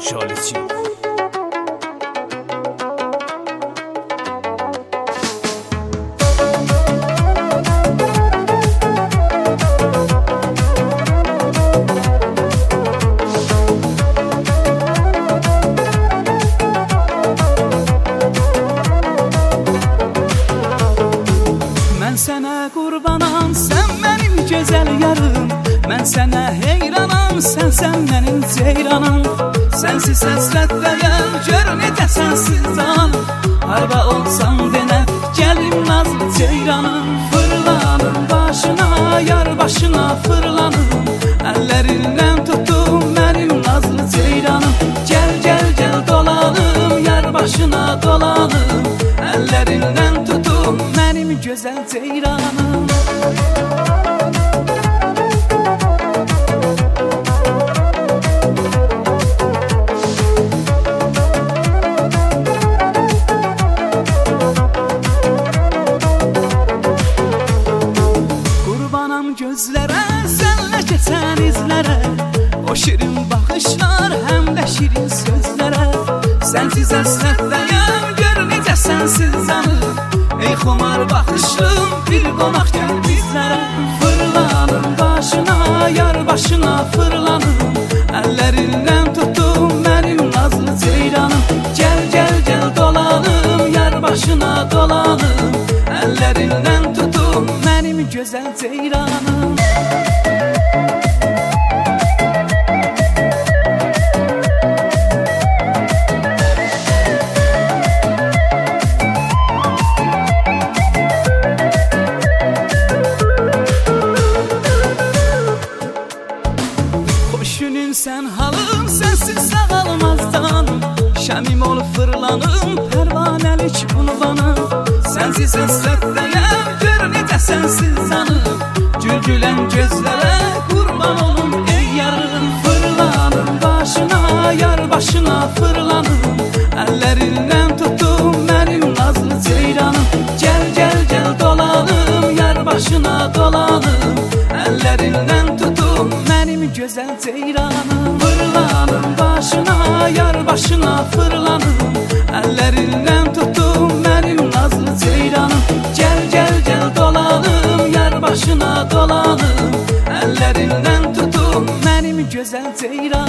şöyleci. Mən sənə qurbanam, sən mənim gözəl yarım Mən sənə heyranam, sən sən mənim ceyranam Sənsiz həsrətdəyəm, gör necə sənsiz can Harda olsan denə, gəlim nazlı ceyranım. Fırlanım başına, yar başına fırlanım Əllərindən tutum mənim nazlı ceyranım. Gəl, gəl, gəl dolanım, yar başına dolanım. Əllərindən tutum mənim gözəl ceyranım Qurbanam gözlərə, sənlə keçən izlərə O şirin baxışlar, həm də şirin sözlərə Sənsiz əsrətdəyəm, gör necə sənsiz canım Ey xumar baxışlım, bir qonaq gəl bizlərə Fırlanım başına, yar başına fırlanım Əllərindən tutum mənim nazlı ceyranım Gəl, gəl, gəl dolanım, yar başına dolanım. Əllərindən tutum mənim gözəl ceyranım Xoşünün sən halım, sənsiz sağalmazdan. Şəmim olub fırlanım, pərvanəlik unvanım Sənsiz həsrətdəyəm, sənsiz canım Gülgülən gözlərə qurban olum ey yarım Fırlanım başına, yar başına fırlanım Əllərindən tutum mənim nazlı ceyranım Gəl, gəl, gəl dolanım, yar başına dolanım. Əllərindən tutum mənim gözəl ceyranım Fırlanım başına, yar başına fırlanım güzel Ceylan